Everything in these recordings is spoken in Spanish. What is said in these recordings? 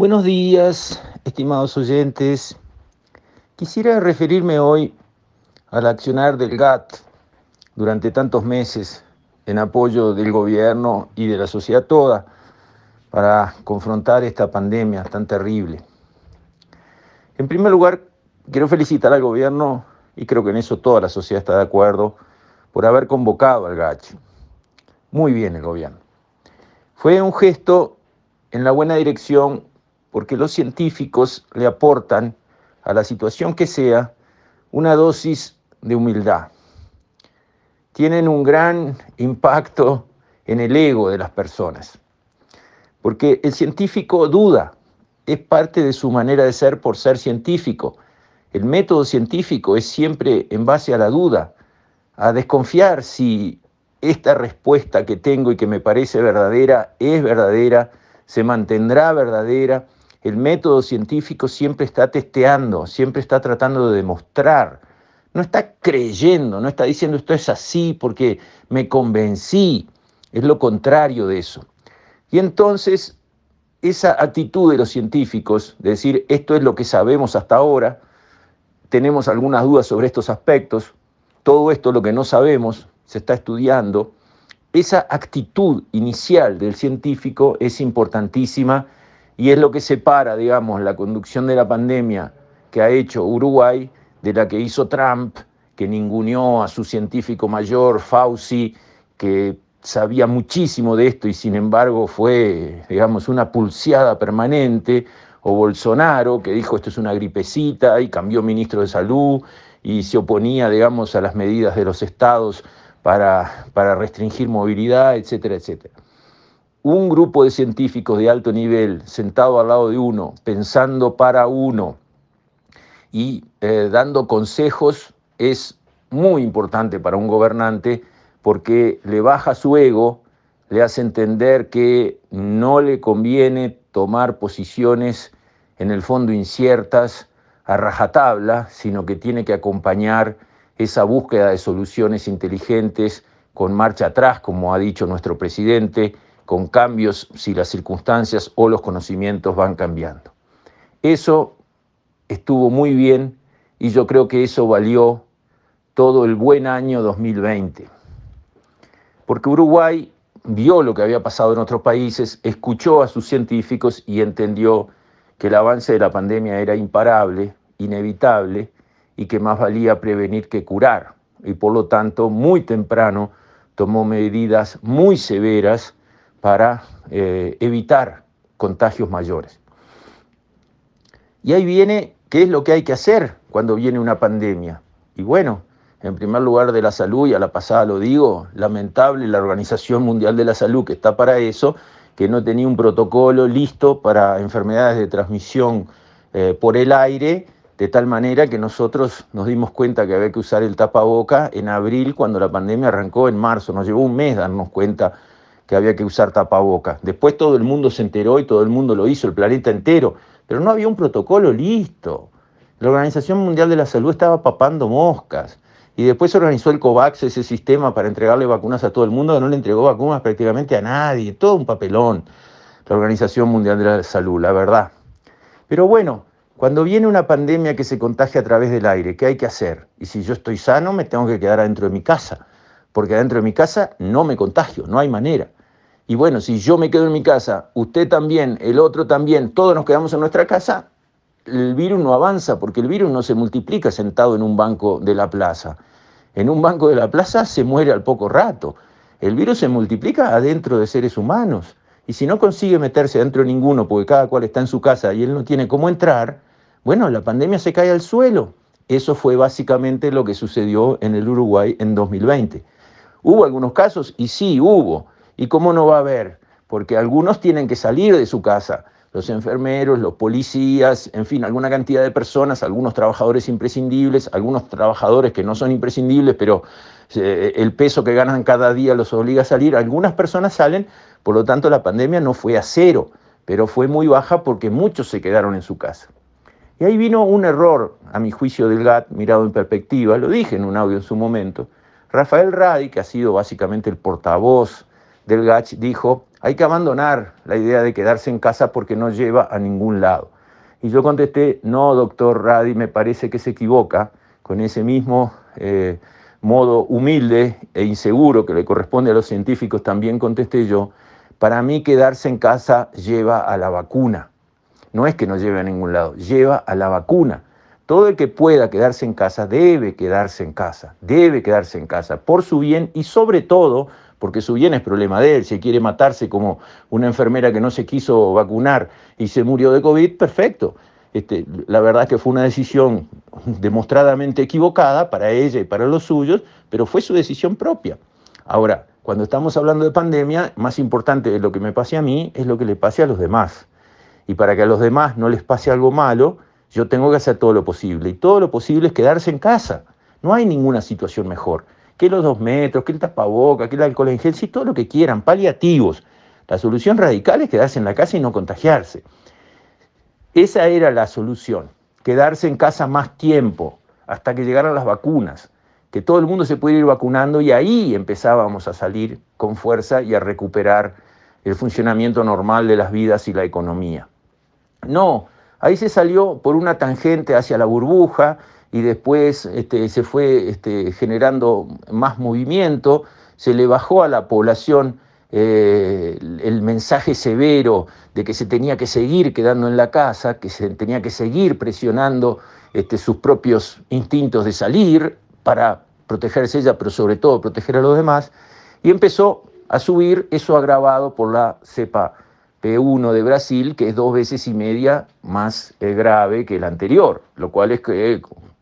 Buenos días, estimados oyentes. Quisiera referirme hoy al accionar del GATT durante tantos meses en apoyo del gobierno y de la sociedad toda para confrontar esta pandemia tan terrible. En primer lugar, quiero felicitar al gobierno, y creo que en eso toda la sociedad está de acuerdo, por haber convocado al GATT. Muy bien el gobierno. Fue un gesto en la buena dirección porque los científicos le aportan a la situación que sea una dosis de humildad. Tienen un gran impacto en el ego de las personas, porque el científico duda, es parte de su manera de ser por ser científico. El método científico es siempre en base a la duda, a desconfiar si esta respuesta que tengo y que me parece verdadera es verdadera, se mantendrá verdadera el método científico siempre está testeando, siempre está tratando de demostrar. No está creyendo, no está diciendo esto es así porque me convencí. Es lo contrario de eso. Y entonces esa actitud de los científicos, de decir esto es lo que sabemos hasta ahora, tenemos algunas dudas sobre estos aspectos, todo esto lo que no sabemos se está estudiando, esa actitud inicial del científico es importantísima y es lo que separa, digamos, la conducción de la pandemia que ha hecho Uruguay de la que hizo Trump, que ninguneó a su científico mayor, Fauci, que sabía muchísimo de esto y sin embargo fue, digamos, una pulseada permanente, o Bolsonaro, que dijo esto es una gripecita y cambió ministro de salud y se oponía, digamos, a las medidas de los estados para, para restringir movilidad, etcétera, etcétera un grupo de científicos de alto nivel sentado al lado de uno, pensando para uno y eh, dando consejos es muy importante para un gobernante porque le baja su ego, le hace entender que no le conviene tomar posiciones en el fondo inciertas a rajatabla, sino que tiene que acompañar esa búsqueda de soluciones inteligentes con marcha atrás, como ha dicho nuestro presidente, con cambios si las circunstancias o los conocimientos van cambiando. Eso estuvo muy bien y yo creo que eso valió todo el buen año 2020. Porque Uruguay vio lo que había pasado en otros países, escuchó a sus científicos y entendió que el avance de la pandemia era imparable, inevitable y que más valía prevenir que curar. Y por lo tanto, muy temprano tomó medidas muy severas para eh, evitar contagios mayores. Y ahí viene qué es lo que hay que hacer cuando viene una pandemia. Y bueno, en primer lugar de la salud, y a la pasada lo digo, lamentable la Organización Mundial de la Salud que está para eso, que no tenía un protocolo listo para enfermedades de transmisión eh, por el aire, de tal manera que nosotros nos dimos cuenta que había que usar el tapaboca en abril, cuando la pandemia arrancó en marzo. Nos llevó un mes darnos cuenta que había que usar tapaboca. Después todo el mundo se enteró y todo el mundo lo hizo, el planeta entero, pero no había un protocolo listo. La Organización Mundial de la Salud estaba papando moscas. Y después se organizó el COVAX, ese sistema para entregarle vacunas a todo el mundo, que no le entregó vacunas prácticamente a nadie, todo un papelón, la Organización Mundial de la Salud, la verdad. Pero bueno, cuando viene una pandemia que se contagia a través del aire, ¿qué hay que hacer? Y si yo estoy sano, me tengo que quedar adentro de mi casa, porque adentro de mi casa no me contagio, no hay manera. Y bueno, si yo me quedo en mi casa, usted también, el otro también, todos nos quedamos en nuestra casa, el virus no avanza porque el virus no se multiplica sentado en un banco de la plaza. En un banco de la plaza se muere al poco rato. El virus se multiplica adentro de seres humanos. Y si no consigue meterse adentro de ninguno porque cada cual está en su casa y él no tiene cómo entrar, bueno, la pandemia se cae al suelo. Eso fue básicamente lo que sucedió en el Uruguay en 2020. Hubo algunos casos, y sí, hubo, ¿Y cómo no va a haber? Porque algunos tienen que salir de su casa, los enfermeros, los policías, en fin, alguna cantidad de personas, algunos trabajadores imprescindibles, algunos trabajadores que no son imprescindibles, pero eh, el peso que ganan cada día los obliga a salir. Algunas personas salen, por lo tanto la pandemia no fue a cero, pero fue muy baja porque muchos se quedaron en su casa. Y ahí vino un error, a mi juicio del GATT, mirado en perspectiva, lo dije en un audio en su momento. Rafael Radi, que ha sido básicamente el portavoz del GACH dijo, hay que abandonar la idea de quedarse en casa porque no lleva a ningún lado. Y yo contesté, no, doctor Radi, me parece que se equivoca con ese mismo eh, modo humilde e inseguro que le corresponde a los científicos, también contesté yo, para mí quedarse en casa lleva a la vacuna. No es que no lleve a ningún lado, lleva a la vacuna. Todo el que pueda quedarse en casa debe quedarse en casa, debe quedarse en casa por su bien y sobre todo porque su bien es problema de él. Si quiere matarse como una enfermera que no se quiso vacunar y se murió de COVID, perfecto. Este, la verdad es que fue una decisión demostradamente equivocada para ella y para los suyos, pero fue su decisión propia. Ahora, cuando estamos hablando de pandemia, más importante de lo que me pase a mí es lo que le pase a los demás. Y para que a los demás no les pase algo malo, yo tengo que hacer todo lo posible. Y todo lo posible es quedarse en casa. No hay ninguna situación mejor que los dos metros, que el tapaboca, que el alcohol en gel, todo lo que quieran, paliativos. La solución radical es quedarse en la casa y no contagiarse. Esa era la solución, quedarse en casa más tiempo, hasta que llegaran las vacunas, que todo el mundo se pudiera ir vacunando y ahí empezábamos a salir con fuerza y a recuperar el funcionamiento normal de las vidas y la economía. No, ahí se salió por una tangente hacia la burbuja, y después este, se fue este, generando más movimiento, se le bajó a la población eh, el mensaje severo de que se tenía que seguir quedando en la casa, que se tenía que seguir presionando este, sus propios instintos de salir para protegerse ella, pero sobre todo proteger a los demás, y empezó a subir eso agravado por la cepa P1 de Brasil, que es dos veces y media más eh, grave que el anterior, lo cual es que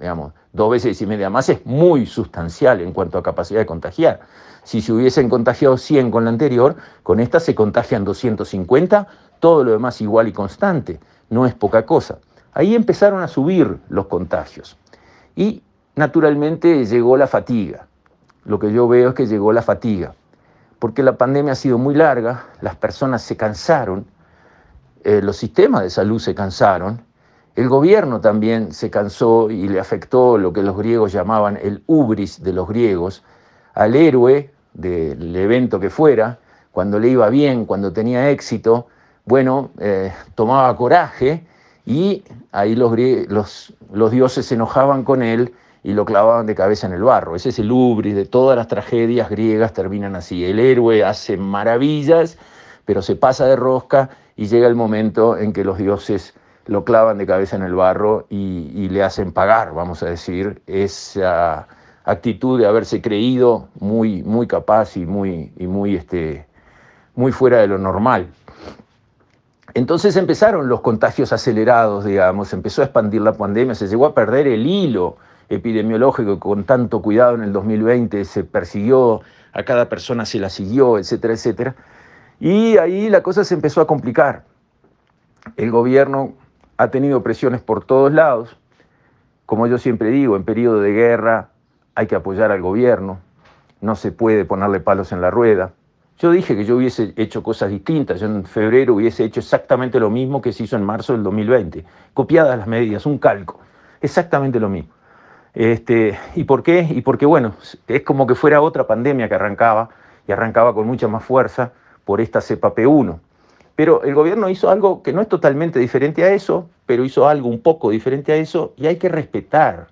digamos, dos veces y media más, es muy sustancial en cuanto a capacidad de contagiar. Si se hubiesen contagiado 100 con la anterior, con esta se contagian 250, todo lo demás igual y constante, no es poca cosa. Ahí empezaron a subir los contagios y naturalmente llegó la fatiga. Lo que yo veo es que llegó la fatiga, porque la pandemia ha sido muy larga, las personas se cansaron, eh, los sistemas de salud se cansaron, el gobierno también se cansó y le afectó lo que los griegos llamaban el ubris de los griegos, al héroe del evento que fuera, cuando le iba bien, cuando tenía éxito, bueno, eh, tomaba coraje y ahí los, los, los dioses se enojaban con él y lo clavaban de cabeza en el barro. Ese es el ubris de todas las tragedias griegas, terminan así. El héroe hace maravillas, pero se pasa de rosca y llega el momento en que los dioses lo clavan de cabeza en el barro y, le hacen pagar, vamos a decir, esa actitud de haberse creído muy, muy capaz y muy, y muy, este, muy fuera de lo normal. Entonces empezaron los contagios acelerados, digamos, empezó a expandir la pandemia, se llegó a perder el hilo epidemiológico con tanto cuidado en el 2020 se persiguió, a cada persona se la siguió, etcétera, etcétera. Y ahí la cosa se empezó a complicar. El gobierno ha tenido presiones por todos lados. Como yo siempre digo, en periodo de guerra hay que apoyar al gobierno, no se puede ponerle palos en la rueda. Yo dije que yo hubiese hecho cosas distintas, yo en febrero hubiese hecho exactamente lo mismo que se hizo en marzo del 2020, copiadas las medidas, un calco, exactamente lo mismo. Este, ¿Y por qué? Y porque, bueno, es como que fuera otra pandemia que arrancaba, y arrancaba con mucha más fuerza por esta cepa P1. Pero el gobierno hizo algo que no es totalmente diferente a eso, pero hizo algo un poco diferente a eso y hay que respetar.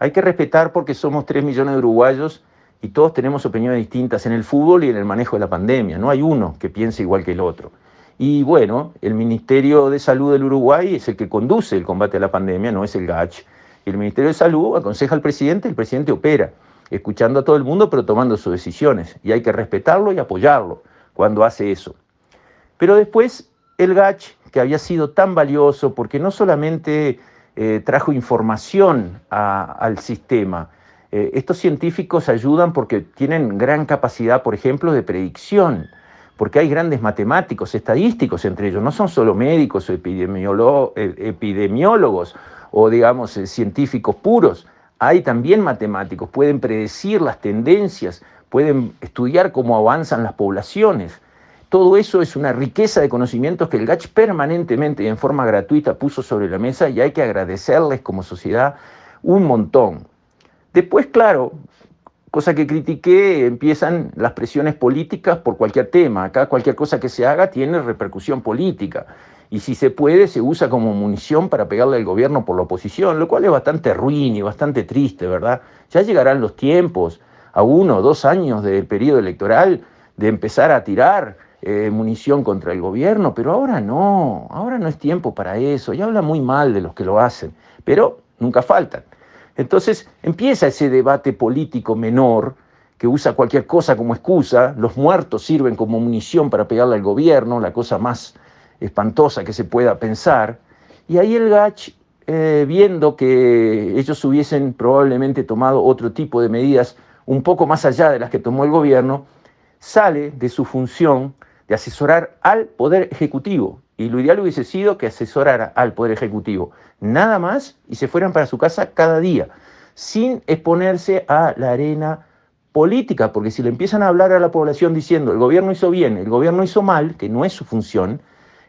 Hay que respetar porque somos 3 millones de uruguayos y todos tenemos opiniones distintas en el fútbol y en el manejo de la pandemia. No hay uno que piense igual que el otro. Y bueno, el Ministerio de Salud del Uruguay es el que conduce el combate a la pandemia, no es el GACH. Y el Ministerio de Salud aconseja al presidente, el presidente opera, escuchando a todo el mundo, pero tomando sus decisiones. Y hay que respetarlo y apoyarlo cuando hace eso. Pero después el GACH, que había sido tan valioso porque no solamente eh, trajo información al sistema, eh, estos científicos ayudan porque tienen gran capacidad, por ejemplo, de predicción, porque hay grandes matemáticos, estadísticos entre ellos, no son solo médicos o eh, epidemiólogos o, digamos, científicos puros, hay también matemáticos, pueden predecir las tendencias, pueden estudiar cómo avanzan las poblaciones. Todo eso es una riqueza de conocimientos que el GACH permanentemente y en forma gratuita puso sobre la mesa y hay que agradecerles como sociedad un montón. Después, claro, cosa que critiqué, empiezan las presiones políticas por cualquier tema. Acá cualquier cosa que se haga tiene repercusión política. Y si se puede, se usa como munición para pegarle al gobierno por la oposición, lo cual es bastante ruin y bastante triste, ¿verdad? Ya llegarán los tiempos, a uno o dos años del periodo electoral, de empezar a tirar eh, munición contra el gobierno, pero ahora no, ahora no es tiempo para eso, y habla muy mal de los que lo hacen, pero nunca faltan. Entonces empieza ese debate político menor que usa cualquier cosa como excusa, los muertos sirven como munición para pegarle al gobierno, la cosa más espantosa que se pueda pensar, y ahí el Gach, eh, viendo que ellos hubiesen probablemente tomado otro tipo de medidas un poco más allá de las que tomó el gobierno, sale de su función de asesorar al Poder Ejecutivo. Y lo ideal hubiese sido que asesorara al Poder Ejecutivo nada más y se fueran para su casa cada día, sin exponerse a la arena política, porque si le empiezan a hablar a la población diciendo el gobierno hizo bien, el gobierno hizo mal, que no es su función,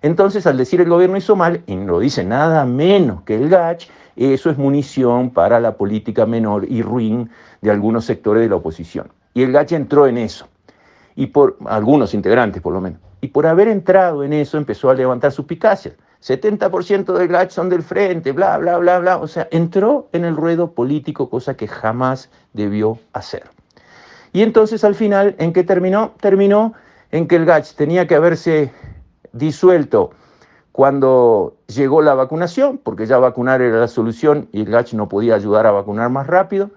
entonces al decir el gobierno hizo mal, y no dice nada menos que el GACH, eso es munición para la política menor y ruin de algunos sectores de la oposición. Y el GACH entró en eso y por algunos integrantes por lo menos. Y por haber entrado en eso empezó a levantar suspicacias. 70% del GACH son del frente, bla, bla, bla, bla. O sea, entró en el ruedo político, cosa que jamás debió hacer. Y entonces al final, ¿en qué terminó? Terminó en que el GACH tenía que haberse disuelto cuando llegó la vacunación, porque ya vacunar era la solución y el GACH no podía ayudar a vacunar más rápido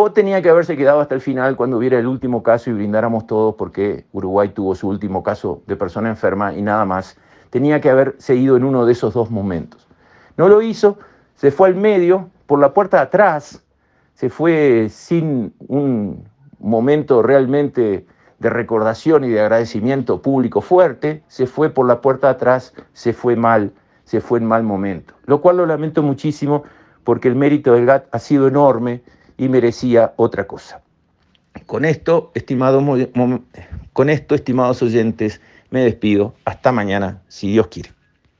o tenía que haberse quedado hasta el final cuando hubiera el último caso y brindáramos todos porque Uruguay tuvo su último caso de persona enferma y nada más. Tenía que haber seguido en uno de esos dos momentos. No lo hizo, se fue al medio, por la puerta de atrás, se fue sin un momento realmente de recordación y de agradecimiento público fuerte, se fue por la puerta de atrás, se fue mal, se fue en mal momento. Lo cual lo lamento muchísimo porque el mérito del GAT ha sido enorme y merecía otra cosa. Con esto, con esto, estimados oyentes, me despido. Hasta mañana, si Dios quiere.